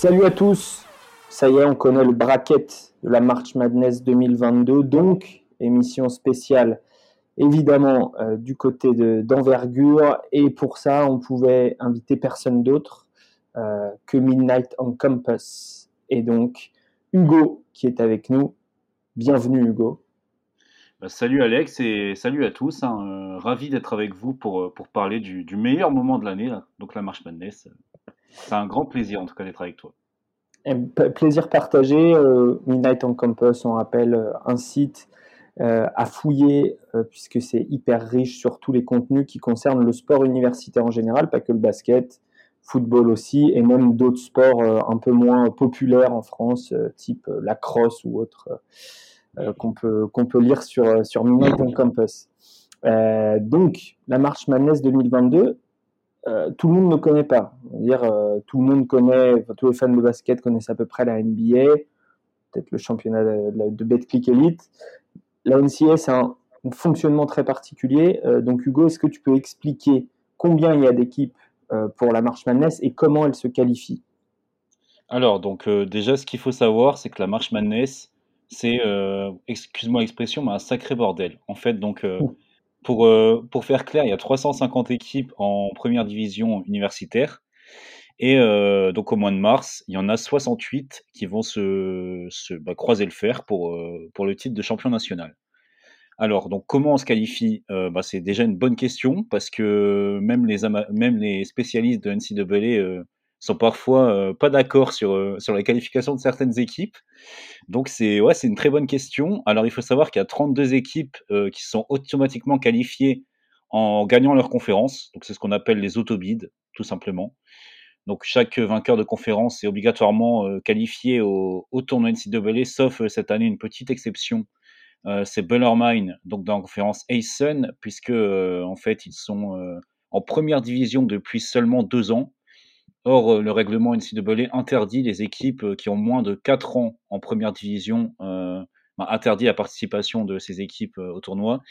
Salut à tous, ça y est, on connaît le bracket de la March Madness 2022, donc émission spéciale évidemment euh, du côté d'envergure, et pour ça on pouvait inviter personne d'autre euh, que Midnight on Campus, et donc Hugo qui est avec nous. Bienvenue Hugo. Bah, salut Alex et salut à tous. Hein. Euh, ravi d'être avec vous pour, parler du meilleur moment de l'année, donc la March Madness. C'est un grand plaisir en tout cas d'être avec toi. plaisir partagé. Euh, Midnight on Campus, on rappelle euh, un site euh, à fouiller puisque c'est hyper riche sur tous les contenus qui concernent le sport universitaire en général, pas que le basket, football aussi, et même d'autres sports un peu moins populaires en France, type la crosse ou autre, qu'on peut, qu'on peut lire sur, sur Midnight on Campus. donc, la Marche Madness 2022, euh, tout le monde ne connaît pas. dire, euh, tout le monde connaît, tous les fans de basket connaissent à peu près la NBA, peut-être le championnat de, de Betclic Elite. La NCA, c'est un, fonctionnement très particulier. Euh, donc, Hugo, est-ce que tu peux expliquer combien il y a d'équipes pour la Marche Madness et comment elles se qualifient? Alors, donc, déjà, ce qu'il faut savoir, c'est que la Marche Madness, c'est, excuse-moi l'expression, mais un sacré bordel. En fait, donc. Pour, euh, pour faire clair, il y a 350 équipes en première division universitaire. Et euh, donc au mois de mars, il y en a 68 qui vont se, se bah, croiser le fer pour, euh, pour le titre de champion national. Alors, donc comment on se qualifie? Bah, C'est déjà une bonne question parce que même les, même les spécialistes de NCAA sont parfois euh, pas d'accord sur, euh, sur la qualification de certaines équipes. Donc c'est ouais, une très bonne question. Alors il faut savoir qu'il y a 32 équipes euh, qui sont automatiquement qualifiées en gagnant leur conférence. Donc c'est ce qu'on appelle les autobides, tout simplement. Donc chaque vainqueur de conférence est obligatoirement qualifié au, au tournoi NCAA, sauf cette année une petite exception. c'est Bellarmine, donc dans la conférence ASUN, puisque en fait ils sont en première division depuis seulement deux ans. Or, euh, le règlement NCAA interdit les équipes euh, qui ont moins de 4 ans en première division, euh, bah, interdit la participation de ces équipes au tournoi.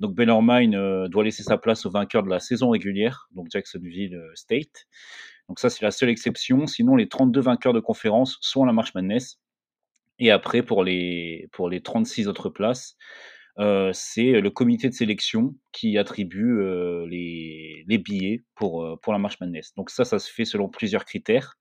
Donc, Bellarmine doit laisser sa place au vainqueur de la saison régulière, donc Jacksonville State. Donc, ça, c'est la seule exception. Sinon, les 32 vainqueurs de conférence sont à la March Madness. Et après, pour les, pour les 36 autres places, euh, c'est le comité de sélection qui attribue les, billets pour, pour la March Madness. Donc ça, ça se fait selon plusieurs critères.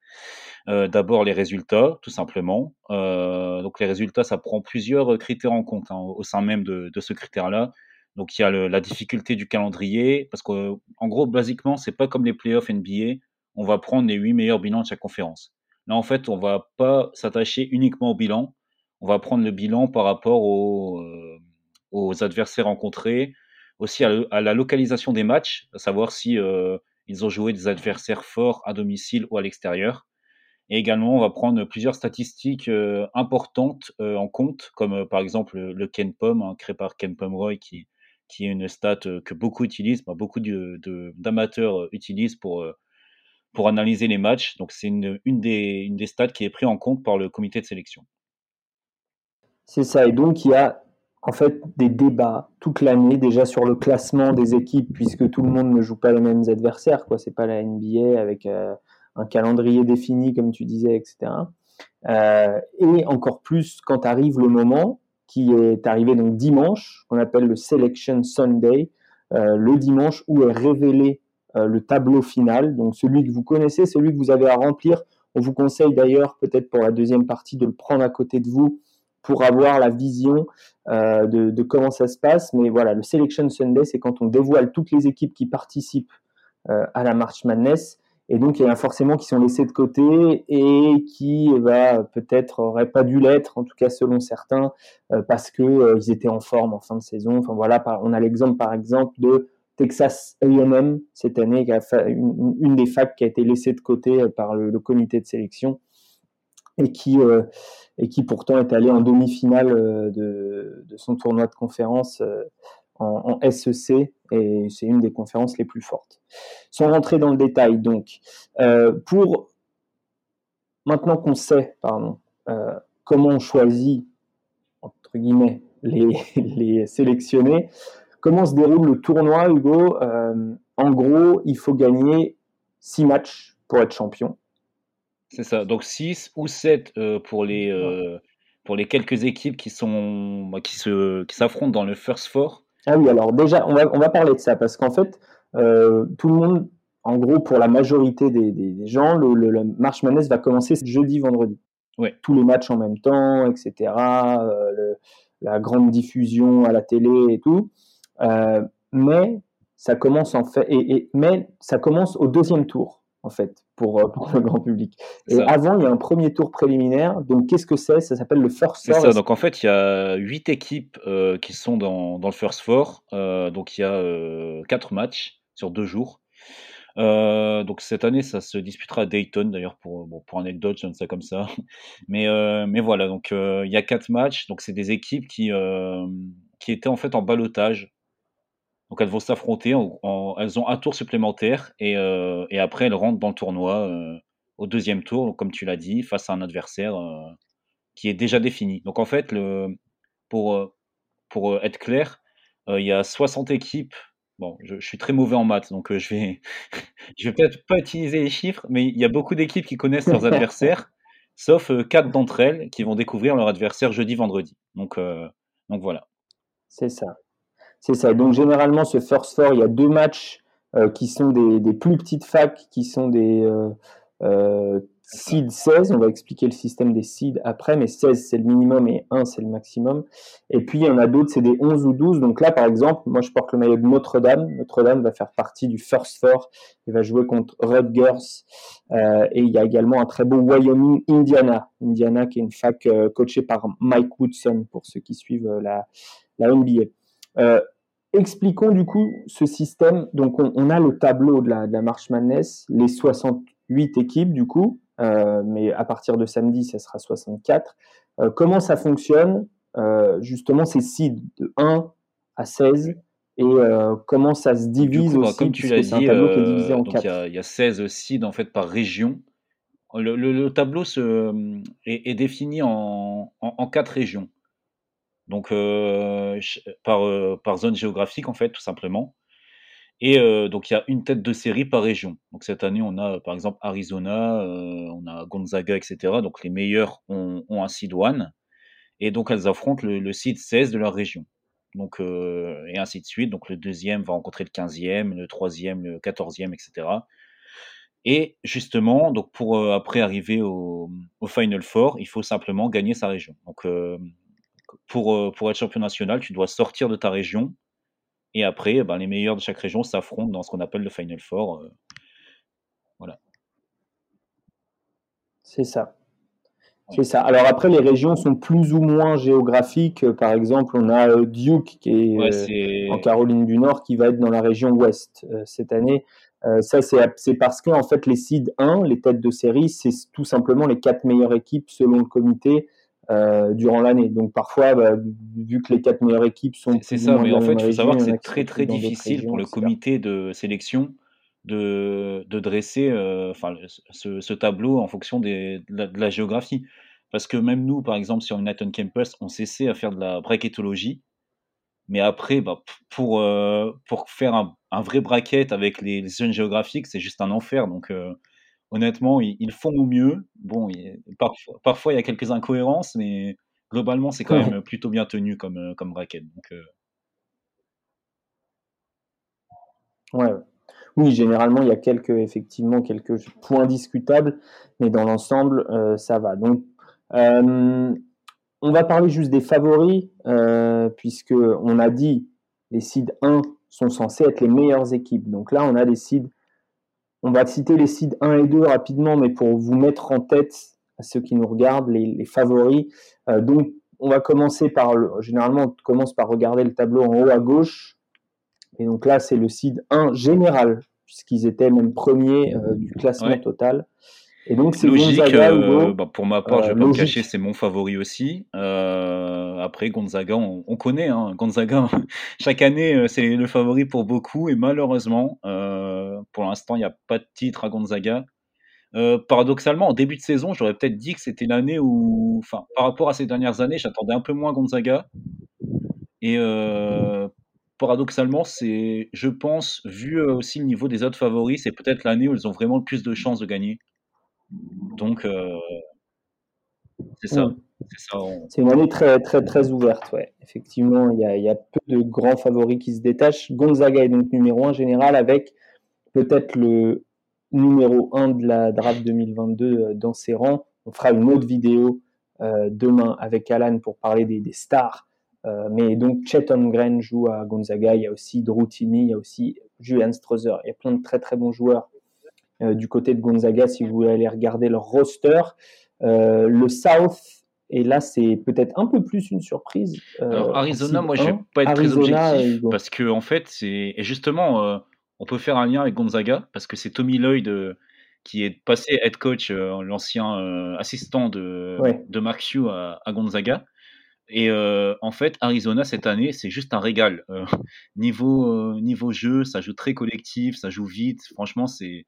D'abord les résultats, tout simplement. donc les résultats, ça prend plusieurs critères en compte hein, au sein même de, de ce critère-là. Donc il y a la difficulté du calendrier, parce qu'en gros, basiquement, c'est pas comme les playoffs NBA, on va prendre les huit meilleurs bilans de chaque conférence. Là, en fait, on va pas s'attacher uniquement au bilan, on va prendre le bilan par rapport au, aux adversaires rencontrés, aussi à, la localisation des matchs, à savoir si euh, ils ont joué des adversaires forts à domicile ou à l'extérieur. Et également, on va prendre plusieurs statistiques euh, importantes euh, en compte, comme par exemple le, Ken Pom, hein, créé par Ken Pomeroy, qui, qui est une stat que beaucoup utilisent, bah, beaucoup d'amateurs utilisent pour, analyser les matchs. Donc c'est une, des, une des stats qui est prise en compte par le comité de sélection. C'est ça, et donc il y a en fait des débats toute l'année déjà sur le classement des équipes puisque tout le monde ne joue pas les mêmes adversaires quoi. C'est pas la NBA avec euh, un calendrier défini comme tu disais etc euh, et encore plus quand arrive le moment qui est arrivé donc dimanche qu'on appelle le Selection Sunday euh, le dimanche où est révélé le tableau final. Donc celui que vous connaissez celui que vous avez à remplir. On vous conseille d'ailleurs peut-être pour la deuxième partie de le prendre à côté de vous pour avoir la vision euh, de, comment ça se passe. Mais voilà, le Selection Sunday, c'est quand on dévoile toutes les équipes qui participent euh, à la March Madness. Et donc, il y en a forcément qui sont laissés de côté et qui bah, peut-être n'auraient pas dû l'être, en tout cas selon certains, euh, parce qu'ils ils étaient en forme en fin de saison. Voilà, on a l'exemple par exemple de Texas A&M cette année, une, des facs qui a été laissée de côté par le comité de sélection et qui, euh, et qui pourtant est allé en demi-finale euh, de, son tournoi de conférence euh, en, SEC, et c'est une des conférences les plus fortes. Sans rentrer dans le détail, donc, pour maintenant qu'on sait pardon, comment on choisit, entre guillemets, les, les sélectionnés, comment se déroule le tournoi, Hugo En gros, il faut gagner six matchs pour être champion. C'est ça, donc 6 ou 7 euh, pour les, euh, pour les quelques équipes qui sont bah, qui se qui s'affrontent dans le First Four. Ah oui, alors déjà, on va, on va parler de ça parce qu'en fait, euh, tout le monde, en gros, pour la majorité des, des, gens, le, le, March Madness va commencer jeudi, vendredi. Ouais. Tous les matchs en même temps, etc. le, la grande diffusion à la télé et tout. mais ça commence en fait, et, et, mais ça commence au deuxième tour en fait pour, euh, pour le grand public. Et avant, il y a un premier tour préliminaire. Donc, qu'est-ce que c'est? Ça s'appelle le First Four. C'est ça. Donc, en fait, il y a huit équipes euh, qui sont dans, dans, le First Four. Euh, donc, il y a quatre matchs sur deux jours. Euh, donc cette année, ça se disputera à Dayton, d'ailleurs pour bon, pour anecdote, je ne sais comme ça. Mais mais voilà, donc il y a quatre matchs. Donc c'est des équipes qui qui étaient en fait en balotage donc elles vont s'affronter, elles ont un tour supplémentaire et, euh, et, après elles rentrent dans le tournoi euh, au deuxième tour, donc, comme tu l'as dit, face à un adversaire euh, qui est déjà défini. Donc en fait, le, pour, pour être clair, il y a 60 équipes. Bon, je, je, suis très mauvais en maths, donc je vais, je vais peut-être pas utiliser les chiffres, mais il y a beaucoup d'équipes qui connaissent leurs adversaires, sauf quatre d'entre elles qui vont découvrir leur adversaire jeudi, vendredi. Donc, donc voilà. C'est ça. C'est ça. Donc généralement, ce First Four, il y a deux matchs euh, qui sont des, des, plus petites facs, qui sont des euh, euh, seed 16. On va expliquer le système des seeds après, mais 16 c'est le minimum et 1 c'est le maximum. Et puis il y en a d'autres, c'est des 11 ou 12. Donc là, par exemple, moi je porte le maillot de Notre-Dame. Notre-Dame va faire partie du First Four. Il va jouer contre Rutgers. Euh, et il y a également un très beau Wyoming Indiana. Indiana qui est une fac coachée par Mike Woodson pour ceux qui suivent la, la NBA. Euh, expliquons du coup ce système. Donc, on, a le tableau de la, de la, March Madness, les 68 équipes du coup, euh, mais à partir de samedi, ça sera 64. Euh, comment ça fonctionne? Justement, c'est seed de 1 à 16 et comment ça se divise coup, bah, aussi Comme tu l'as dit, il y, y, a 16 seeds en fait par région. Le, le, le tableau se, est, est défini en, en, en, quatre régions donc par, par zone géographique en fait, tout simplement. Et donc il y a une tête de série par région. Donc cette année, on a par exemple Arizona, on a Gonzaga, etc. Donc les meilleurs ont, ont un seed 1. Et donc elles affrontent le, le seed 16 de leur région. Donc, et ainsi de suite. Donc le deuxième va rencontrer le 15e, le troisième, le 14e, etc. Et justement, donc pour après arriver au, au, Final Four, il faut simplement gagner sa région. Donc pour, euh, pour être champion national, tu dois sortir de ta région. Et après, eh ben, les meilleurs de chaque région s'affrontent dans ce qu'on appelle le Final Four. Euh, voilà. C'est ça. C'est ça. Alors après, les régions sont plus ou moins géographiques. Par exemple, on a euh, Duke qui est, en Caroline du Nord qui va être dans la région ouest cette année. ça, c'est parce que en fait, les seeds 1, les têtes de série, c'est tout simplement les quatre meilleures équipes selon le comité euh, durant l'année. Donc parfois, bah, vu que les quatre meilleures équipes sont... C'est ça, mais en fait, il faut savoir que c'est très très difficile pour le comité de sélection de, de dresser euh, enfin, ce, ce, tableau en fonction des, de, la, géographie. Parce que même nous, par exemple, sur United Campus, on s'essaie à faire de la bracketologie. Mais après, bah, pour, euh, pour faire un, un, vrai bracket avec les, les zones géographiques, c'est juste un enfer. Donc, honnêtement, ils, font au mieux. Bon, parfois, parfois, il y a quelques incohérences, mais globalement, c'est quand même plutôt bien tenu comme, euh, comme bracket. Donc, euh. ouais. Oui, généralement, il y a quelques, effectivement, quelques points discutables, mais dans l'ensemble, euh, ça va. Donc, on va parler juste des favoris, puisque on a dit les seeds 1 sont censés être les meilleures équipes. Donc là, on a des seeds on va citer les sites 1 et 2 rapidement, mais pour vous mettre en tête à ceux qui nous regardent, les, favoris. Euh, donc, on va commencer par, le, généralement, on commence par regarder le tableau en haut à gauche. Et donc là, c'est le seed 1 général, puisqu'ils étaient même premiers euh, du classement total. Et donc, c'est logique. Euh, bah, pour ma part, je vais pas me cacher, c'est mon favori aussi. après, Gonzaga, on, connaît. Hein, Gonzaga, chaque année, c'est le favori pour beaucoup. Et malheureusement, pour l'instant, il n'y a pas de titre à Gonzaga. paradoxalement, en début de saison, j'aurais peut-être dit que c'était l'année où, enfin, par rapport à ces dernières années, j'attendais un peu moins Gonzaga. Et paradoxalement, c'est, je pense, vu aussi le niveau des autres favoris, c'est peut-être l'année où ils ont vraiment le plus de chances de gagner. Donc, c'est ça. Mm. C'est une année très, très, très ouverte, ouais. Effectivement, il y, a, il y, a, peu de grands favoris qui se détachent. Gonzaga est donc numéro un général avec peut-être le numéro 1 de la draft 2022 dans ses rangs. On fera une autre vidéo euh, demain avec Alan pour parler des, des stars. Euh, mais donc, Chet Holmgren joue à Gonzaga. Il y a aussi Drew Timmy, il y a aussi Julian Strother. Il y a plein de très, très bons joueurs euh, du côté de Gonzaga si vous voulez aller regarder leur roster. le South, et là, c'est peut-être un peu plus une surprise. Alors, Arizona, moi, je vais pas être très objectif parce que, en fait, c'est justement, on peut faire un lien avec Gonzaga parce que c'est Tommy Lloyd qui est passé head coach, l'ancien assistant de, de Mark Hugh à, Gonzaga. Et en fait, Arizona cette année, c'est juste un régal. niveau, niveau jeu, ça joue très collectif, ça joue vite. Franchement, c'est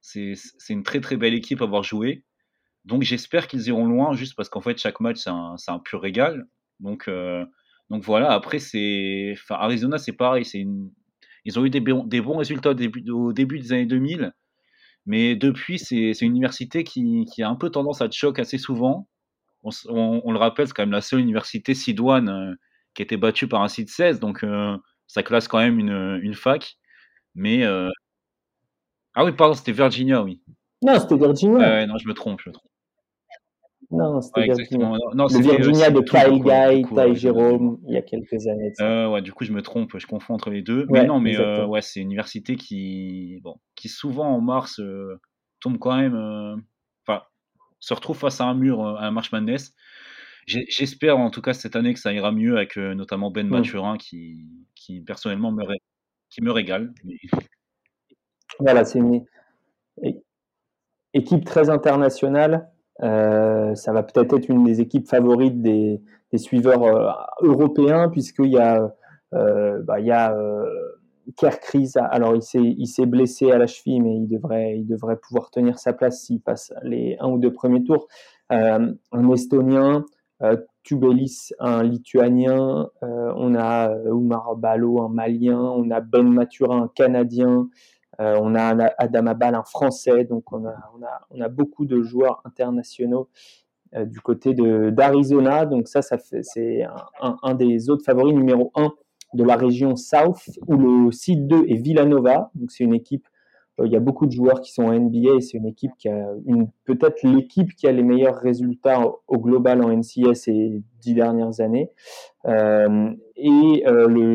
c'est une très très belle équipe à avoir joué. Donc j'espère qu'ils iront loin, juste parce qu'en fait chaque match c'est un, un, pur régal. Donc donc voilà. Après c'est, Arizona c'est pareil, une ils ont eu des, des bons résultats au début, des années 2000, mais depuis, c'est une université qui, qui, a un peu tendance à te choquer assez souvent. On, le rappelle, c'est quand même la seule université sidoine euh, qui a été battue par un site 16, donc euh, ça classe quand même une, une fac. Mais. Euh, ah oui, pardon, c'était Virginia, oui. Non, c'était Virginia. non, je me trompe, je me trompe. Non, c'était Virginia. Non, Virginia de Kyle Guy, Ty Jérôme, il y a quelques années. Euh, ouais, du coup, je me trompe, je confonds entre les deux. mais non, mais euh, ouais, c'est une université qui, bon, qui souvent en mars euh, tombe quand même, enfin, se retrouve face à un mur, à un March Madness. J'espère en tout cas cette année que ça ira mieux avec notamment Ben Maturin qui, qui personnellement me, qui me régale. Voilà, c'est une équipe très internationale euh, ça va peut-être être une des équipes favorites des, des suiveurs euh, européens, puisqu'il y a, euh, bah, il y a Kerkris. Alors, il s'est, blessé à la cheville, mais il devrait, il devrait pouvoir tenir sa place s'il passe les un ou deux premiers tours. un Estonien, Tubelis, un Lituanien, on a Oumar Balo, un Malien, on a Ben Maturin, un Canadien, euh, on a Adam Abal, un Français, donc on a, beaucoup de joueurs internationaux euh, du côté d'Arizona. Donc ça, c'est un, des autres favoris numéro 1 de la région South, où le site 2 est Villanova. Donc c'est une équipe, euh, il y a beaucoup de joueurs qui sont en NBA et c'est une équipe qui a peut-être l'équipe qui a les meilleurs résultats au, global en NCS ces dix dernières années. et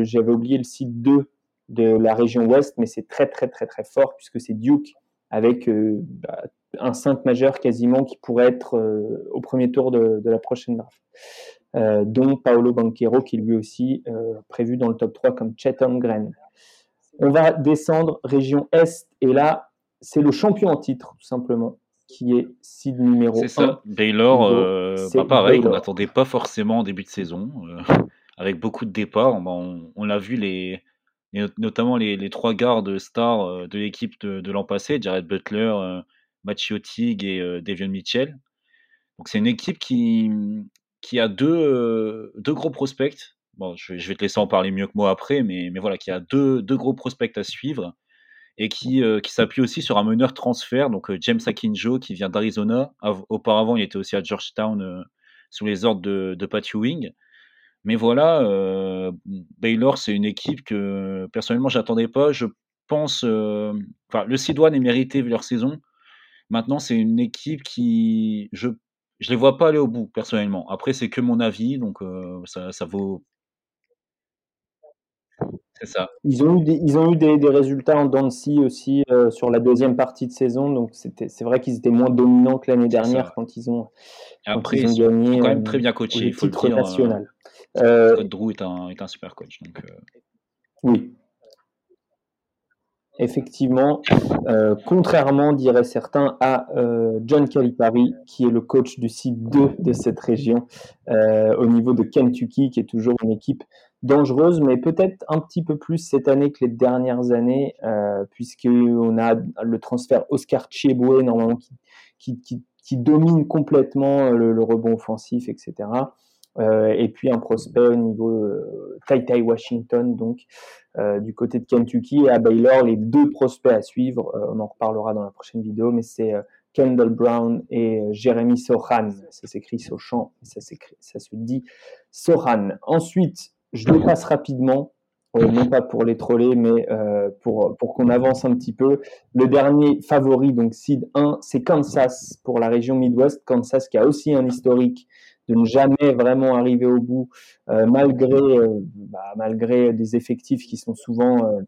j'avais oublié le site 2 de la région ouest, mais c'est très très très très fort puisque c'est Duke avec euh, bah, un 5 majeur quasiment qui pourrait être euh, au premier tour de, la prochaine draft. Euh, dont Paolo Banquero qui lui aussi prévu dans le top 3 comme Chatham Gren. On va descendre région Est et là c'est le champion en titre tout simplement qui est seed numéro 1. C'est ça, Baylor, pas pareil, on n'attendait pas forcément en début de saison, avec beaucoup de départs. On, on l'a vu les, et notamment les, trois gardes stars euh, de l'équipe de, l'an passé, Jared Butler, euh, Mathieu Tig et euh, Devion Mitchell. Donc c'est une équipe qui, qui a deux, deux gros prospects. Bon, je, vais te laisser en parler mieux que moi après, mais, mais voilà, qui a deux, deux gros prospects à suivre et qui, qui s'appuie aussi sur un meneur transfert, donc James Akinjo qui vient d'Arizona. Auparavant, il était aussi à Georgetown sous les ordres de, de Pat Ewing. Mais voilà, euh, Baylor, c'est une équipe que personnellement, j'attendais pas. Je pense, euh, enfin, le Sidoine est mérité vu leur saison. Maintenant, c'est une équipe qui, je, je les vois pas aller au bout personnellement. Après, c'est que mon avis, donc euh, ça, ça vaut. C'est ça. Ils ont eu des, ils ont eu des, des résultats en Dancy aussi sur la deuxième partie de saison, donc c'était, c'est vrai qu'ils étaient moins dominants que l'année dernière quand ils ont, après, ils, ont gagné. quand même très bien coaché, il faut le dire. National. Euh, Drew est un, est un, super coach. Donc, euh. Oui. Effectivement, euh, contrairement, diraient certains, à John Calipari, qui est le coach du site 2 de cette région, au niveau de Kentucky, qui est toujours une équipe dangereuse, mais peut-être un petit peu plus cette année que les dernières années, euh, puisqu'on a le transfert Oscar Chieboué, normalement, qui, qui, qui, qui domine complètement le, le, rebond offensif, etc. Euh, et puis un prospect au niveau euh, Tai Tai Washington, donc euh, du côté de Kentucky et à Baylor, les deux prospects à suivre. on en reparlera dans la prochaine vidéo, mais c'est Kendall Brown et Jeremy Sohan. Ça s'écrit Sochan, ça, ça se dit Sohan. Ensuite, je le passe rapidement. non pas pour les troller, mais pour, pour qu'on avance un petit peu. Le dernier favori, donc seed 1, c'est Kansas pour la région Midwest. Kansas qui a aussi un historique de ne jamais vraiment arriver au bout, euh, malgré, euh, bah, malgré des effectifs qui sont souvent euh,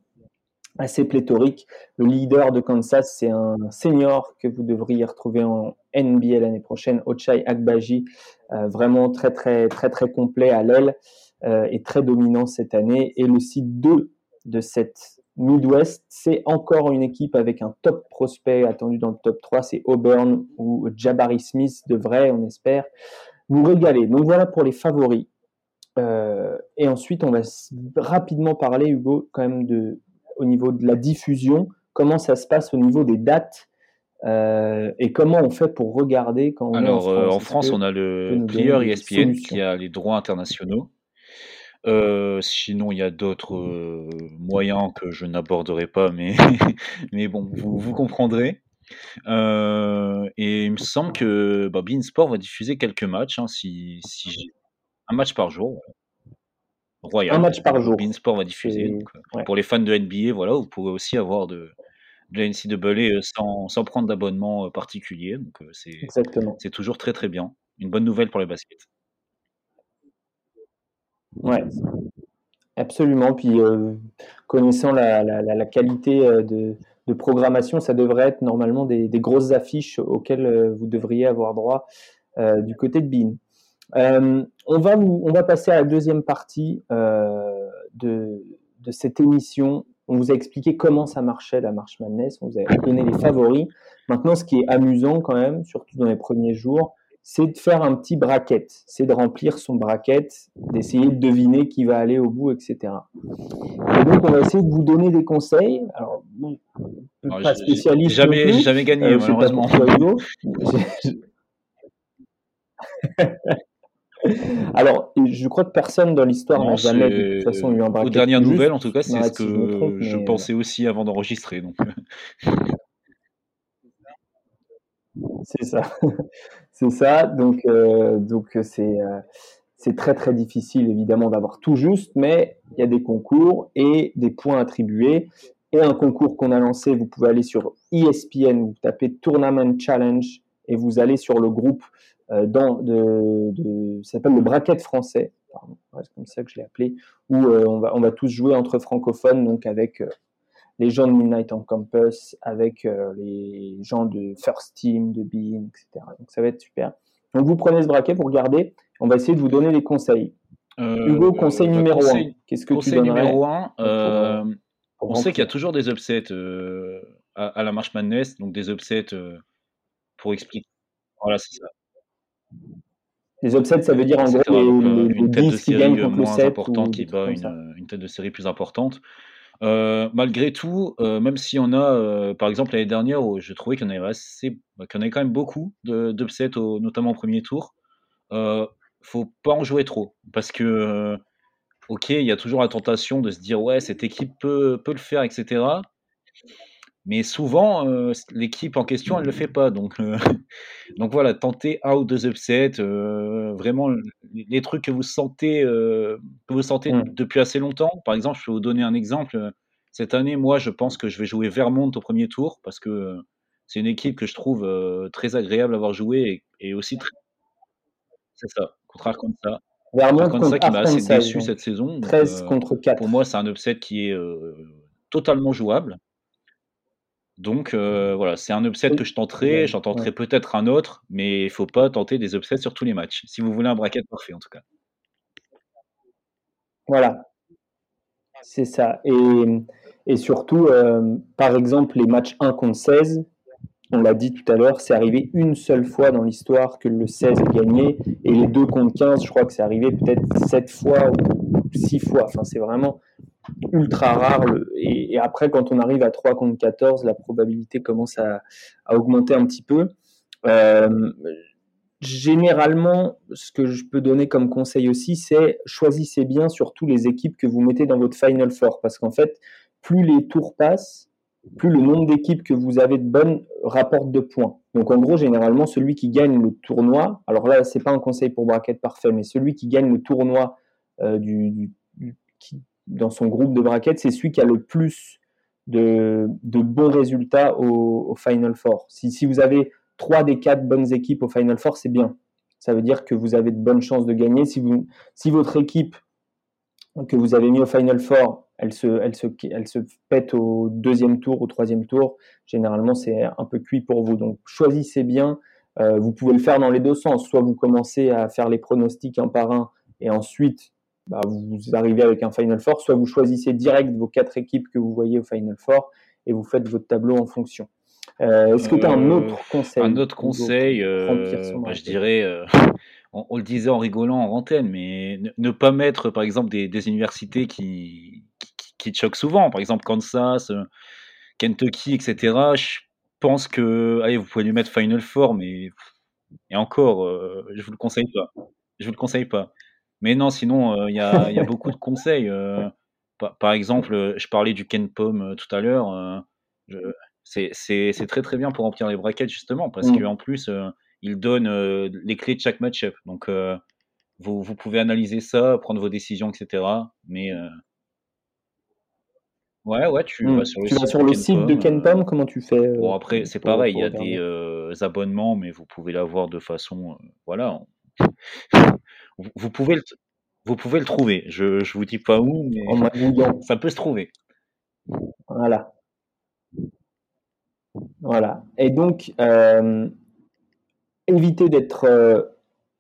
assez pléthoriques. Le leader de Kansas, c'est un senior que vous devriez retrouver en NBA l'année prochaine, Ochai Agbaji, vraiment très très très très complet à l'aile et très dominant cette année. Et le site 2 de cette Midwest, c'est encore une équipe avec un top prospect attendu dans le top 3, c'est Auburn ou Jabari Smith devrait, on espère, nous régaler. Donc voilà pour les favoris. Euh, et ensuite, on va rapidement parler, Hugo, quand même de, au niveau de la diffusion, comment ça se passe au niveau des dates euh, et comment on fait pour regarder quand on Alors, euh, en France, on a le Player ESPN qui a les droits internationaux. sinon, il y a d'autres moyens que je n'aborderai pas, mais, mais bon, vous, vous comprendrez. Euh, et il me semble que bah, va diffuser quelques matchs, hein, si, si un match par jour. Royal. Un match par jour. Beansport va diffuser. Donc, euh, Pour les fans de NBA, voilà, vous pouvez aussi avoir de, de la NCAA euh, sans, sans prendre d'abonnement particulier. Donc c'est, c'est toujours très très bien. Une bonne nouvelle pour les baskets. Ouais, absolument. Puis connaissant la, la, la, qualité de, de programmation, ça devrait être normalement des, grosses affiches auxquelles euh, vous devriez avoir droit euh, du côté de Bean. Euh, on, va on va passer à la deuxième partie de, cette émission. On vous a expliqué comment ça marchait la marche Madness, on vous a donné les favoris. Maintenant, ce qui est amusant quand même, surtout dans les premiers jours, c'est de faire un petit bracket, c'est de remplir son bracket, d'essayer de deviner qui va aller au bout, etc. Et donc, on va essayer de vous donner des conseils. Alors, bon, pas spécialiste. Jamais, jamais gagné, euh, malheureusement. Alors, je crois que personne dans l'histoire n'a jamais de toute façon eu un bracket. Aux dernières nouvelles, en tout cas, c'est ce que je, pensais aussi avant d'enregistrer. Donc. C'est ça. C'est ça. Donc, euh, c'est, euh, c'est très très difficile évidemment d'avoir tout juste, mais il y a des concours et des points attribués. Et un concours qu'on a lancé, vous pouvez aller sur ESPN, vous tapez Tournament Challenge et vous allez sur le groupe euh, dans de, de ça s'appelle le bracket français, c'est comme ça que je l'ai appelé, où on, va, on va tous jouer entre francophones, donc avec les gens de Midnight on Campus, avec euh, les gens de First Team, de Bean, etc. Donc ça va être super. Donc vous prenez ce braquet, vous regardez, on va essayer de vous donner des conseils. Euh, Hugo, conseil bah, numéro 1. Qu'est-ce que tu donnerais numéro 1, euh, on sait qu'il y a toujours des upsets à, la March Madness, donc des upsets pour expliquer. Voilà, c'est ça. Les upsets, ça veut dire en gros les, une tête de série moins importante qui bat une, une, tête de série plus importante. Euh, malgré tout, euh, même si on a, euh, par exemple, l'année dernière, où je trouvais qu'il y en avait bah, y en avait quand même beaucoup d'upsets, notamment au premier tour, faut pas en jouer trop. Parce que, ok, il y a toujours la tentation de se dire, ouais, cette équipe peut, peut le faire, etc. Mais souvent, euh, l'équipe en question, elle ne le fait pas. Donc, euh, donc voilà, tentez out de deux upsets, euh, vraiment les trucs que vous sentez, que vous sentez mmh. depuis assez longtemps. Par exemple, je vais vous donner un exemple. Cette année, moi, je pense que je vais jouer Vermont au premier tour parce que c'est une équipe que je trouve très agréable à avoir joué et, aussi très. C'est ça, contraire comme ça. Vermont contre ça qui m'a assez déçu cette saison. 13 contre 4. Pour moi, c'est un upset qui est totalement jouable. Donc euh, voilà, c'est un upset que je tenterai. J'en tenterai peut-être un autre, mais il faut pas tenter des upsets sur tous les matchs. Si vous voulez un bracket parfait, en tout cas. Voilà, c'est ça. Et, surtout, euh, par exemple, les matchs 1 contre 16, on l'a dit tout à l'heure, c'est arrivé une seule fois dans l'histoire que le 16 est gagné. Et les 2 contre 15, je crois que c'est arrivé peut-être 7 fois ou 6 fois. Enfin, c'est vraiment ultra rare. Et, après, quand on arrive à 3 contre 14, la probabilité commence à, augmenter un petit peu. Euh, généralement, ce que je peux donner comme conseil aussi, c'est choisissez bien surtout les équipes que vous mettez dans votre Final Four. Parce qu'en fait, plus les tours passent, plus le nombre d'équipes que vous avez de bonnes rapporte de points. Donc en gros, généralement, celui qui gagne le tournoi, alors là, c'est pas un conseil pour bracket parfait, mais celui qui gagne le tournoi euh, du, dans son groupe de bracket, c'est celui qui a le plus de, bons résultats au, Final Four. Si, si, vous avez trois des quatre bonnes équipes au Final Four, c'est bien. Ça veut dire que vous avez de bonnes chances de gagner. Si, vous, si votre équipe que vous avez mis au Final Four, elle se, elle, se, elle se pète au deuxième tour, au troisième tour, généralement c'est un peu cuit pour vous. Donc choisissez bien. Euh, vous pouvez le faire dans les deux sens. Soit vous commencez à faire les pronostics un par un et ensuite bah, vous arrivez avec un Final Four, soit vous choisissez direct vos quatre équipes que vous voyez au Final Four et vous faites votre tableau en fonction. Euh, est-ce que tu as un Euh, autre conseil Un autre conseil, euh, bah, je dirais, on, on le disait en rigolant en antenne, mais ne, ne pas mettre, par exemple, des, des universités qui, qui, qui- qui te choquent souvent. Par exemple, Kansas, Kentucky, etc. Je pense que, allez, vous pouvez lui mettre Final Four, mais et encore, euh, je vous le conseille pas. Je vous le conseille pas. Mais non, sinon, euh, il y a, il y a beaucoup de conseils. euh, par, par exemple, euh, je parlais du Ken Pom tout à l'heure. c'est très très bien pour remplir les brackets justement parce Mm. qu'en plus, il donne les clés de chaque match-up. Donc, vous, vous pouvez analyser ça, prendre vos décisions, etc. Mais ouais, ouais, tu Mm. vas sur le Tu vas site sur de le Ken site de Pom. Ken euh, comment tu fais bon, après, c'est pareil, il y a des euh, abonnements, mais vous pouvez l'avoir de façon. voilà. Vous, vous pouvez le, vous pouvez le trouver. Je, je vous dis pas où, mais en ça peut se trouver. Voilà, voilà. Et donc, euh, éviter d'être euh,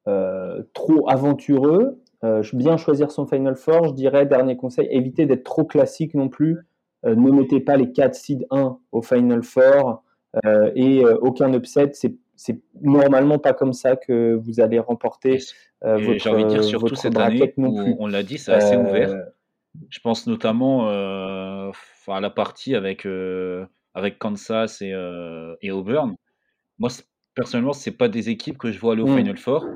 euh, trop aventureux, euh, bien choisir son Final Four, je dirais, dernier conseil, éviter d'être trop classique non plus. Ne mettez pas les 4 seed 1 au Final Four et aucun upset. C'est, c'est normalement pas comme ça que vous allez remporter euh, et j'ai votre, envie de dire, euh, surtout votre cette année où on l'a dit, c'est assez ouvert. Euh, Je pense notamment euh, à la partie avec, avec Kansas et, et Auburn. Moi, personnellement, c'est pas des équipes que je vois aller au hmm, Final Four.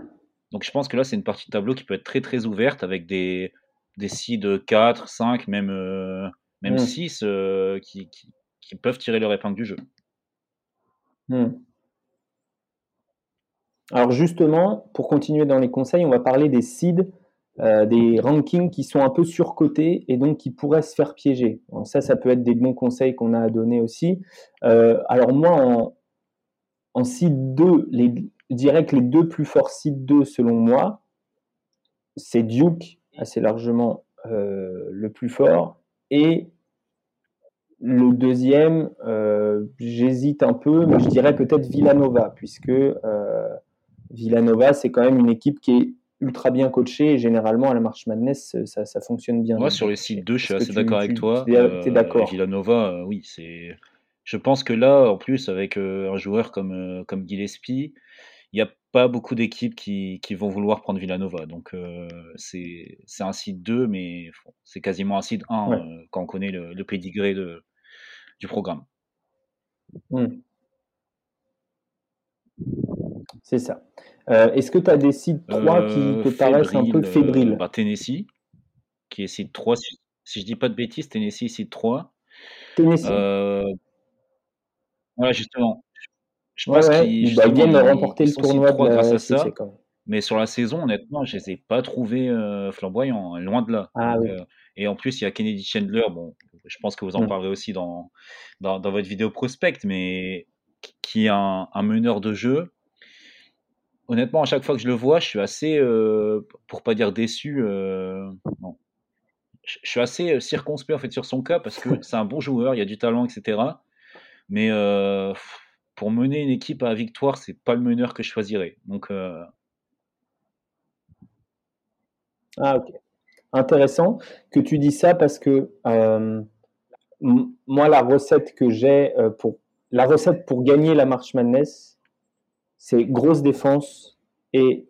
Donc je pense que là, c'est une partie de tableau qui peut être très très ouverte avec des, des seeds 4, 5, même, euh, même hmm, 6 euh, qui, qui, qui peuvent tirer leur épingle du jeu. hmm. Alors justement, pour continuer dans les conseils, on va parler des seeds, euh, des rankings qui sont un peu surcotés et donc qui pourraient se faire piéger. Ça, ça peut être des bons conseils qu'on a à donner aussi. Euh, alors moi, en, en seed 2, les, je dirais que les deux plus forts seed 2 selon moi, c'est Duke, assez largement euh, le plus fort, et le deuxième, j'hésite un peu, mais je dirais peut-être Villanova, puisque Villanova, c'est quand même une équipe qui est ultra bien coachée et généralement à la March Madness, ça, ça fonctionne bien. Moi, sur les sites coaché. 2, je suis assez d'accord avec toi. tu es Euh, d'accord Villanova, euh, oui, c'est. Je pense que là, en plus, avec euh, un joueur comme, euh, comme Gillespie, il n'y a pas beaucoup d'équipes qui, qui vont vouloir prendre Villanova. Donc, euh, c'est un site 2, mais c'est quasiment un site 1 Ouais. euh, quand on connaît le, le pédigré de, du programme. Hmm, c'est ça. Euh, Est-ce que tu as des sites 3 qui Euh, te paraissent un peu fébrile, euh, fébriles bah, Tennessee, qui est site 3. Si, si je dis pas de bêtises, Tennessee, site 3. Tennessee voilà, justement. Je pense ouais. qu'ils Ils, bah, viennent remporter le tournoi de 3 grâce à ça. Mais sur la saison, honnêtement, je les ai pas trouvés euh, flamboyants, hein, loin de là. Ah Donc, oui. euh, et en plus, il y a Kennedy Chandler. Bon, je pense que vous en Hmm. parlerez aussi dans, dans, dans votre vidéo prospect, mais qui- qui est un, un meneur de jeu. Honnêtement, à chaque fois que je le vois, je suis assez, euh, pour pas dire déçu, euh, non. Je, je suis assez euh, circonspect en fait sur son cas parce que c'est un bon joueur, il y a du talent, etc. Mais euh, pour mener une équipe à la victoire, c'est pas le meneur que je choisirais. Donc, Ah, ok. Intéressant que tu dis ça parce que moi, la recette que j'ai pour la recette pour gagner la March Madness, c'est grosse défense et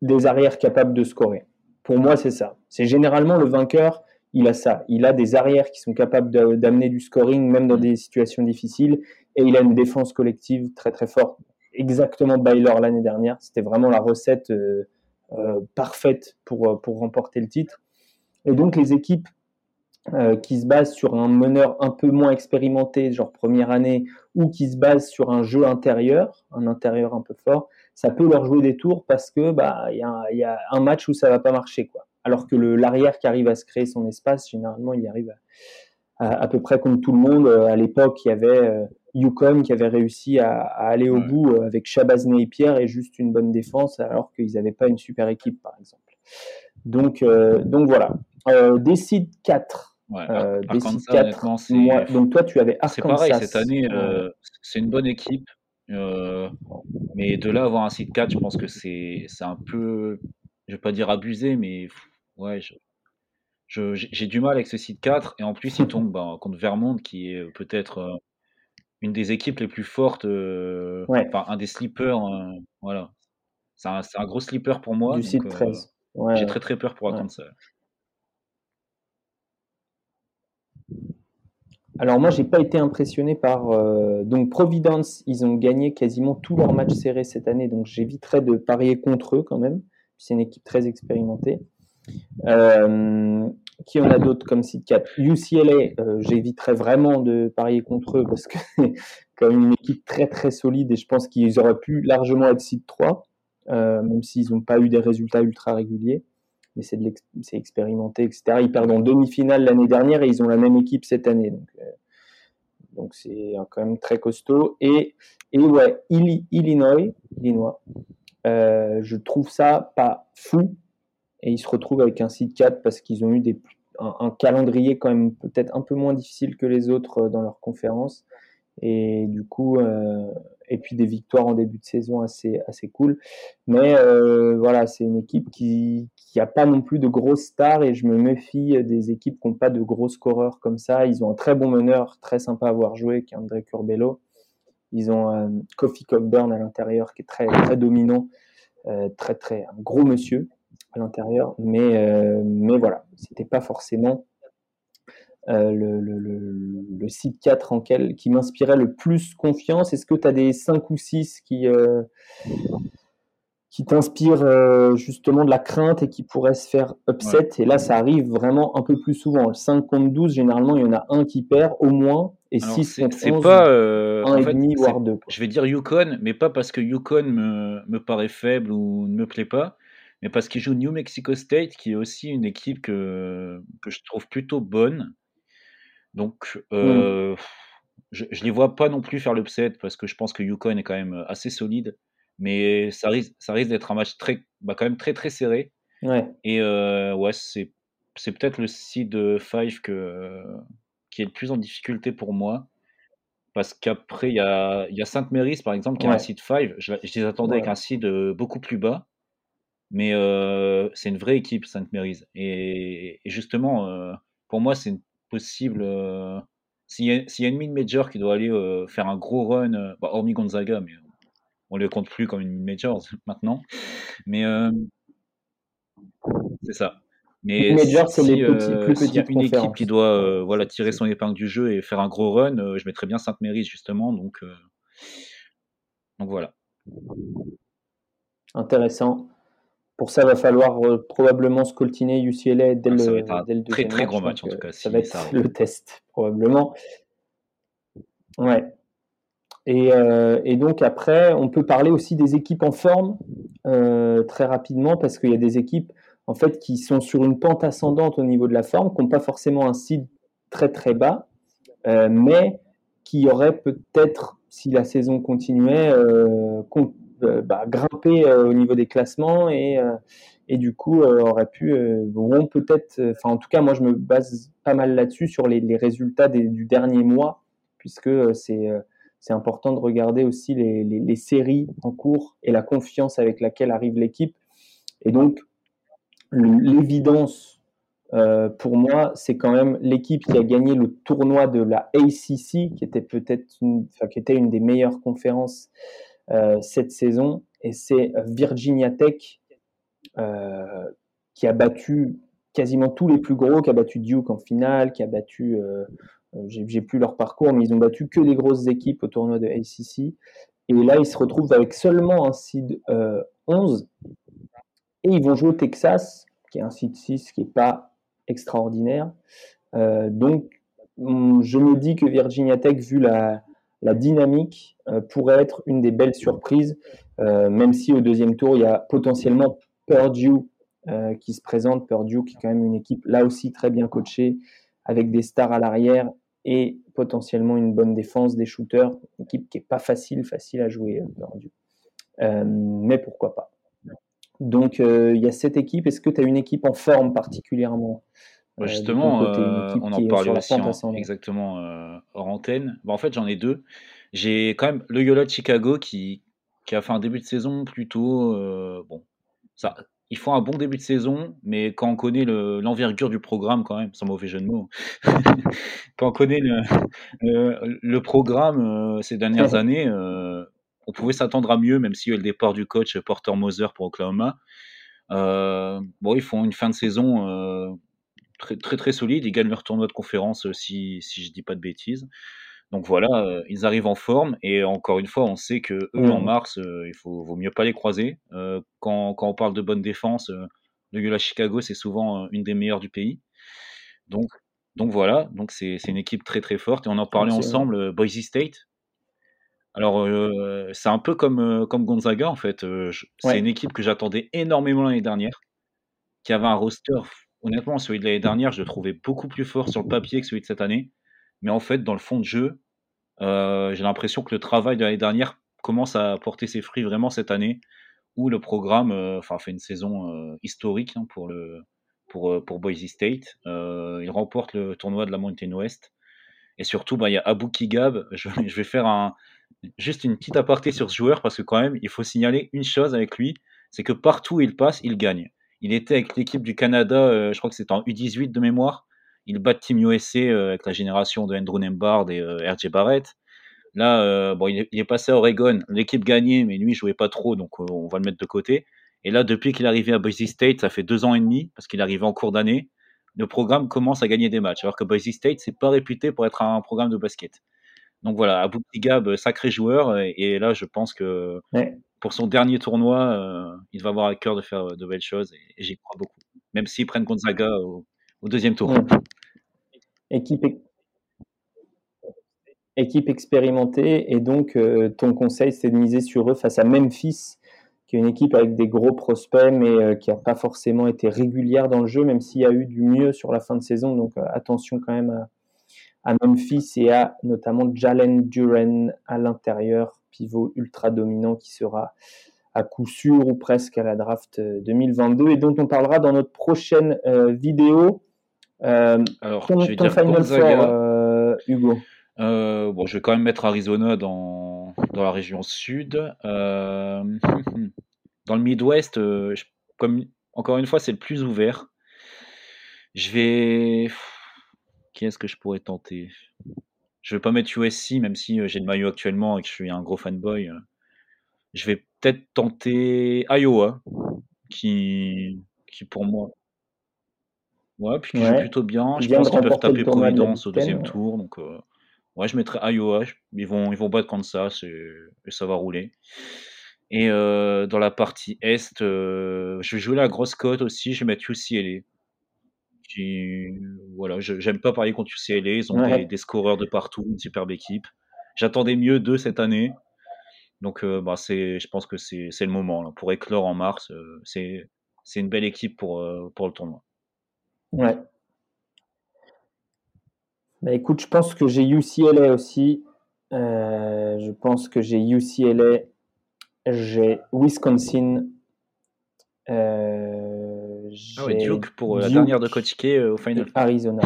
des arrières capables de scorer. Pour moi, c'est ça. C'est généralement le vainqueur, il a ça. Il a des arrières qui sont capables d'amener du scoring, même dans des situations difficiles, et il a une défense collective très très forte. Exactement Baylor l'année dernière. C'était vraiment la recette euh, euh, parfaite pour, euh, pour remporter le titre. Et donc, les équipes qui se base sur un meneur un peu moins expérimenté, genre première année, ou qui se base sur un jeu intérieur, un intérieur un peu fort, ça peut leur jouer des tours parce que bah il y, y, a un match où ça va pas marcher quoi. Alors que l'arrière qui arrive à se créer son espace, généralement il y arrive à, à, peu près comme tout le monde. À l'époque, il y avait Yukon qui avait réussi à, aller au bout euh, avec Shabazz Napier et juste une bonne défense, alors qu'ils n'avaient pas une super équipe, par exemple. Donc, euh, donc voilà. Euh, Décide 4. Ouais, euh, Décide 4. Moi, donc toi, tu avais Arkansas. C'est pareil, cette année, euh, c'est une bonne équipe. Euh, mais de là avoir un site 4, je pense que c'est un peu, je vais pas dire abusé, mais ouais, j'ai du mal avec ce site 4. Et en plus, il tombe bah, contre Vermont, qui est peut-être une des équipes les plus fortes, enfin un des slippers, euh, voilà. C'est un, un, gros slipper pour moi. Du site 13. Euh, j'ai très très peur pour attendre Alors moi, j'ai pas été impressionné par donc Providence. Ils ont gagné quasiment tous leurs matchs serrés cette année, donc j'éviterai de parier contre eux quand même. C'est une équipe très expérimentée. Qui en a d'autres comme site 4 UCLA, euh, j'éviterais vraiment de parier contre eux parce que c'est quand même une équipe très très solide et je pense qu'ils auraient pu largement être site 3, euh, même s'ils n'ont pas eu des résultats ultra réguliers. Mais c'est, expérimenté, etc. Ils perdent en demi-finale l'année dernière et ils ont la même équipe cette année. Donc, euh, donc c'est quand même très costaud. Et, et ouais, Illinois, Illinois je trouve ça pas fou et ils se retrouvent avec un site 4 parce qu'ils ont eu des, un, calendrier quand même peut-être un peu moins difficile que les autres euh, dans leur conférence. Et du coup, euh, et puis des victoires en début de saison assez, assez cool. Mais euh, voilà, c'est une équipe qui n'a pas non plus de grosses stars et je me méfie des équipes qui n'ont pas de gros scoreurs comme ça. Ils ont un très bon meneur, très sympa à voir jouer, qui est André Curbelo. Ils ont euh, Kofi Cockburn à l'intérieur qui est très, très dominant, très, très, un gros monsieur à l'intérieur. Mais, euh, mais voilà, c'était pas forcément euh, le, le, le, site 4 en quel, qui m'inspirait le plus confiance. Est-ce que tu as des 5 ou 6 qui, euh, qui t'inspirent justement de la crainte et qui pourraient se faire upset? Et là, ça arrive vraiment un peu plus souvent. Le 5 contre 12, généralement, il y en a un qui perd au moins. Et 6 contre 11, pas, un et demi, voire deux. Je vais dire Yukon, mais pas parce que Yukon me, me paraît faible ou ne me plaît pas mais parce qu'ils jouent New Mexico State, qui est aussi une équipe que, que je trouve plutôt bonne. Donc, mmh. je ne les vois pas non plus faire l'upset, parce que je pense que Yukon est quand même assez solide. Mais ça risque, ça risque d'être un match très, bah, quand même très très serré. Ouais. Et euh, ouais, c'est, c'est peut-être le seed 5 que, qui est le plus en difficulté pour moi. Parce qu'après, il y a, y a Sainte-Méris, par exemple, qui a un seed 5. Je, je les attendais avec un seed beaucoup plus bas. Mais euh, c'est une vraie équipe, Sainte-Mérise. Et, justement, euh, pour moi, c'est possible. Euh, s'il y, y, a une mid-major qui doit aller faire un gros run, bah, hormis Gonzaga, mais on ne le compte plus comme une mid-major maintenant. Mais c'est ça. Mais major, c'est les petits, plus S'il y a une équipe qui doit voilà, tirer son épingle du jeu et faire un gros run, je mettrais bien Sainte-Mérise, justement. Donc, donc voilà. Intéressant. Pour ça, il va falloir euh, probablement scoltiner UCLA dès, le, dès le très très gros match, en tout cas. ça va être le test, probablement. Ouais. Et, euh, et, donc après, on peut parler aussi des équipes en forme euh, très rapidement parce qu'il y a des équipes en fait qui sont sur une pente ascendante au niveau de la forme, qui n'ont pas forcément un site très très bas, mais qui auraient peut-être, si la saison continuait, euh, bah, grimper euh, au niveau des classements et, euh, du coup aurait pu vont peut-être enfin en tout cas moi je me base pas mal là-dessus sur les, résultats du dernier mois puisque c'est c'est important de regarder aussi les, les, séries en cours et la confiance avec laquelle arrive l'équipe. Et donc l'évidence euh, pour moi, c'est quand même l'équipe qui a gagné le tournoi de la ACC, qui était peut-être qui était une des meilleures conférences euh, cette saison, et c'est Virginia Tech euh, qui a battu quasiment tous les plus gros, qui a battu Duke en finale, qui a battu, euh, j'ai plus leur parcours, mais ils ont battu que des grosses équipes au tournoi de ACC. Et là, ils se retrouvent avec seulement un seed 11, et ils vont jouer au Texas, qui est un seed 6 qui n'est pas extraordinaire. donc, je me dis que Virginia Tech, vu la, la dynamique, pourrait être une des belles surprises, même si au deuxième tour, il y a potentiellement Purdue qui se présente. Purdue qui est quand même une équipe là aussi très bien coachée, avec des stars à l'arrière et potentiellement une bonne défense, des shooters, une équipe qui n'est pas facile, facile à jouer, Purdue. mais pourquoi pas. Donc, il y a cette équipe. Est-ce que tu as une équipe en forme particulièrement? Justement, on en parlait aussi exactement hors antenne. Bah, en fait, j'en ai deux. J'ai quand même le Yola de Chicago qui, qui a fait un début de saison plutôt bon. Ça, ils font un bon début de saison, mais quand on connaît l'envergure du programme, quand même, sans mauvais jeu de mots, quand on connaît le, le, programme ces dernières années, on pouvait s'attendre à mieux, même si le départ du coach Porter Moser pour Oklahoma. bon, ils font une fin de saison très, très, très solide. Ils gagnent leur tournoi de conférence, si, si je dis pas de bêtises. Donc voilà, euh, ils arrivent en forme et encore une fois, on sait que eux en mmh. mars, euh, il faut vaut mieux pas les croiser. Euh, quand, quand, on parle de bonne défense, le Yola Chicago, c'est souvent une des meilleures du pays. Donc, donc voilà, donc c'est une équipe très très forte et on en parlait ensemble, Boise State. Alors c'est un peu comme comme Gonzaga en fait. c'est une équipe que j'attendais énormément l'année dernière, qui avait un roster honnêtement, celui de l'année dernière, je le trouvais beaucoup plus fort sur le papier que celui de cette année. Mais en fait, dans le fond de jeu, euh, j'ai l'impression que le travail de l'année dernière commence à porter ses fruits vraiment cette année, où le programme euh, enfin, fait une saison euh, historique hein, pour, Boise State. il remporte le tournoi de la Mountain West. Et surtout, bah, il y a Abu Kigab. Je, je, vais faire un, juste une petite aparté sur ce joueur parce que quand même, il faut signaler une chose avec lui, c'est que partout où il passe, il gagne. Il était avec l'équipe du Canada, euh, je crois que c'était en U18 de mémoire. Il bat Team USA euh, avec la génération de Andrew Nembard et euh, RJ Barrett. Là, il est, passé à Oregon. L'équipe gagnait, mais lui, il jouait pas trop, donc on va le mettre de côté. Et là, depuis qu'il est arrivé à Boise State, ça fait deux ans et demi, parce qu'il est arrivé en cours d'année, le programme commence à gagner des matchs. Alors que Boise State, c'est pas réputé pour être un programme de basket. Donc voilà, Abou Gab, sacré joueur. Et, là, je pense que pour son dernier tournoi, euh, il va avoir à cœur de faire euh, de belles choses et, j'y crois beaucoup. Même s'ils prennent Gonzaga au, deuxième tour. Équipe, expérimentée et donc euh, ton conseil c'est de miser sur eux face à Memphis qui est une équipe avec des gros prospects mais qui n'a pas forcément été régulière dans le jeu même s'il y a eu du mieux sur la fin de saison donc attention quand même à, à, Memphis et à notamment Jalen Duran à l'intérieur pivot ultra dominant qui sera à coup sûr ou presque à la draft 2022 et dont on parlera dans notre prochaine euh, vidéo. Euh, Alors, je vais dire Final euh, Hugo? bon, je vais quand même mettre Arizona dans, dans la région sud. dans le Midwest, comme encore une fois, c'est le plus ouvert. Je vais. Qui est-ce que je pourrais tenter? Je vais pas mettre USC, même si j'ai le maillot actuellement et que je suis un gros fanboy. Je vais peut-être tenter Iowa, qui, qui pour moi. Ouais, puis qui joue plutôt bien. Je pense qu'ils peuvent taper Providence au deuxième tour. Donc, ouais, je mettrai Iowa. Ils vont, ils vont battre Kansas et, et ça va rouler. Et dans la partie Est, je vais jouer la grosse cote aussi. Je vais mettre UCLA voilà, j'aime pas parler contre UCLA, ils ont des, scoreurs de partout, une superbe équipe. J'attendais mieux d'eux cette année. Donc, euh, bah, je pense que c'est le moment. Pour éclore en mars, euh, c'est une belle équipe pour, euh, pour le tournoi. Ouais. Bah, écoute, je pense que j'ai UCLA aussi. je pense que j'ai UCLA, j'ai Wisconsin. Ah ouais, Duke pour euh, la dernière de Kotiké euh, au final. Arizona.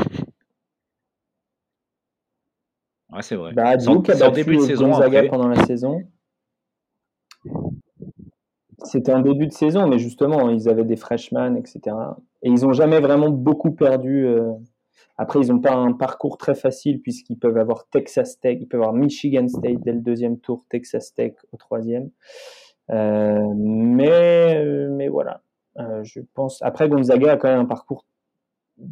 Ouais, c'est vrai. Bah, Duke a début de saison pendant la saison. C'était un début de saison, mais justement, ils avaient des freshmen, etc. Et ils n'ont jamais vraiment beaucoup perdu. Euh. Après, ils n'ont pas un parcours très facile puisqu'ils peuvent avoir Texas Tech, ils peuvent avoir Michigan State dès le deuxième tour, Texas Tech au troisième. Euh, je pense. Après, Gonzaga a quand même un parcours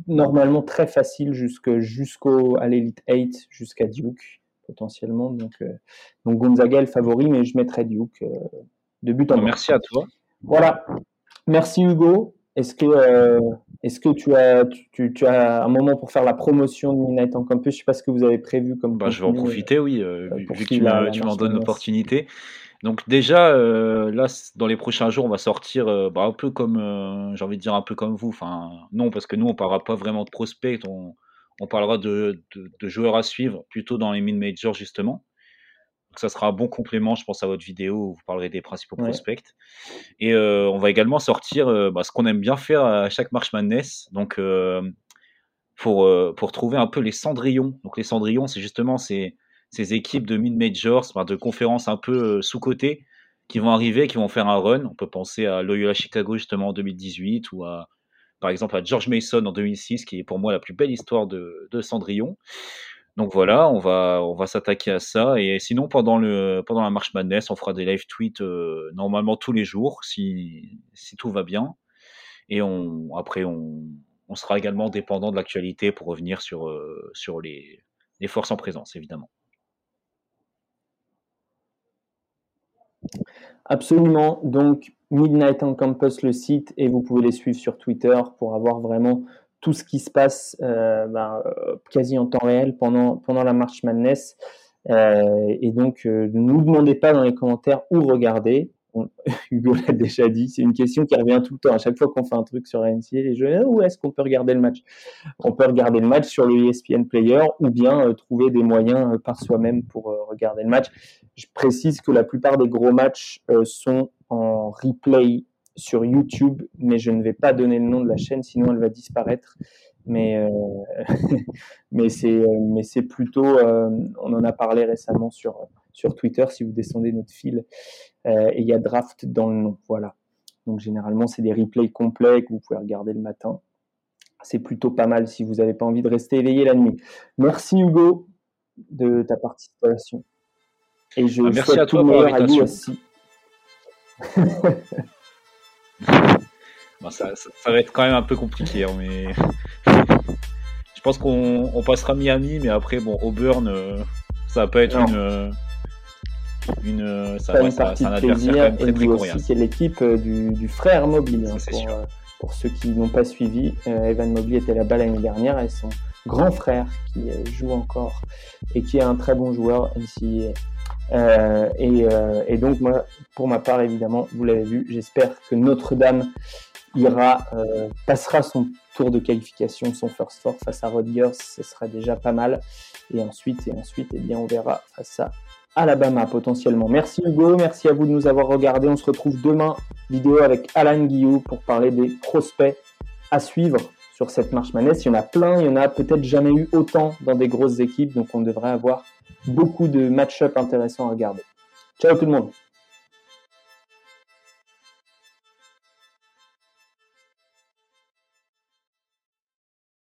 normalement très facile jusqu'au à l'Elite 8, jusqu'à Duke potentiellement. Donc, euh, donc Gonzaga est le favori, mais je mettrai Duke euh, de but en Merci à toi. Voilà. Merci Hugo. est-ce que, euh, est-ce que tu, as, tu, tu, as un moment pour faire la promotion de Midnight on Campus? Je ne sais pas ce que vous avez prévu comme. Bah, je vais en profiter, oui, euh, vu, que tu m'en donnes l'opportunité. Donc déjà, là, dans les prochains jours, on va sortir bah, un peu comme, j'ai envie de dire un peu comme vous. Enfin, non, parce que nous, on parlera pas vraiment de prospects, on, on parlera de, de, de, joueurs à suivre, plutôt dans les mid-majors justement ça sera un bon complément, je pense, à votre vidéo où vous parlerez des principaux prospects. Et euh, on va également sortir euh, bah, ce qu'on aime bien faire à chaque March Madness. Donc, euh, pour, pour trouver un peu les cendrillons. Donc, les cendrillons, c'est justement ces, ces équipes de mid-majors, de conférences un peu sous-cotées qui vont arriver, qui vont faire un run. On peut penser à Loyola Chicago justement en 2018 ou par exemple, à George Mason en 2006, qui est pour moi la plus belle histoire de, de Cendrillon. Donc voilà, on va, on va s'attaquer à ça. Et sinon, pendant, le, pendant la marche Madness, on fera des live tweets euh, normalement tous les jours, si, si tout va bien. Et après, on, on sera également dépendant de l'actualité pour revenir sur, euh, sur les, les forces en présence, évidemment. Absolument. Donc, Midnight on Campus, le site, et vous pouvez les suivre sur Twitter pour avoir vraiment tout ce qui se passe euh, bah, euh, quasi en temps réel pendant, la March Madness. Euh, et donc, ne nous demandez pas dans les commentaires où regarder. Hugo l'a déjà dit, c'est une question qui revient tout le temps. À chaque fois qu'on fait un truc sur NCA, les jeux, où est-ce qu'on peut regarder le match? On peut regarder le match sur le ESPN Player ou bien trouver des moyens par soi-même pour regarder le match. Je précise que la plupart des gros matchs sont en replay sur YouTube, mais je ne vais pas donner le nom de la chaîne, sinon elle va disparaître. Mais, euh, c'est euh, plutôt, euh, on en a parlé récemment sur sur Twitter. Si vous descendez notre fil, et il y a draft dans le nom. Voilà. Donc généralement c'est des replays complets que vous pouvez regarder le matin. C'est plutôt pas mal si vous n'avez pas envie de rester éveillé la nuit. Merci Hugo de ta participation. Et je ah, merci à toi pour l'invitation. aussi. ça, va être quand même un peu compliqué, hein, mais je pense qu'on passera Miami, mais après, bon, Auburn, euh, ça va pas être une. Euh, une, euh, ça, une partie un adversaire quand même très, C'est l'équipe du, frère Mobley. Hein, pour, ceux qui n'ont pas suivi, Evan Mobley était là-bas l'année dernière et son grand frère qui joue encore et qui est un très bon joueur NCAA. Euh, et, euh, et, donc moi, pour ma part, évidemment, vous l'avez vu, j'espère que Notre-Dame ira euh, passera son tour de qualification, son first four face à Rutgers, ce sera déjà pas mal. Et ensuite, et ensuite, eh bien, on verra face à Alabama potentiellement. Merci Hugo, merci à vous de nous avoir regardé. On se retrouve demain, vidéo avec Alan Guillou pour parler des prospects à suivre sur cette marche manette. Il y en a plein, il y en a peut-être jamais eu autant dans des grosses équipes, donc on devrait avoir beaucoup de match-up intéressants à regarder. Ciao tout le monde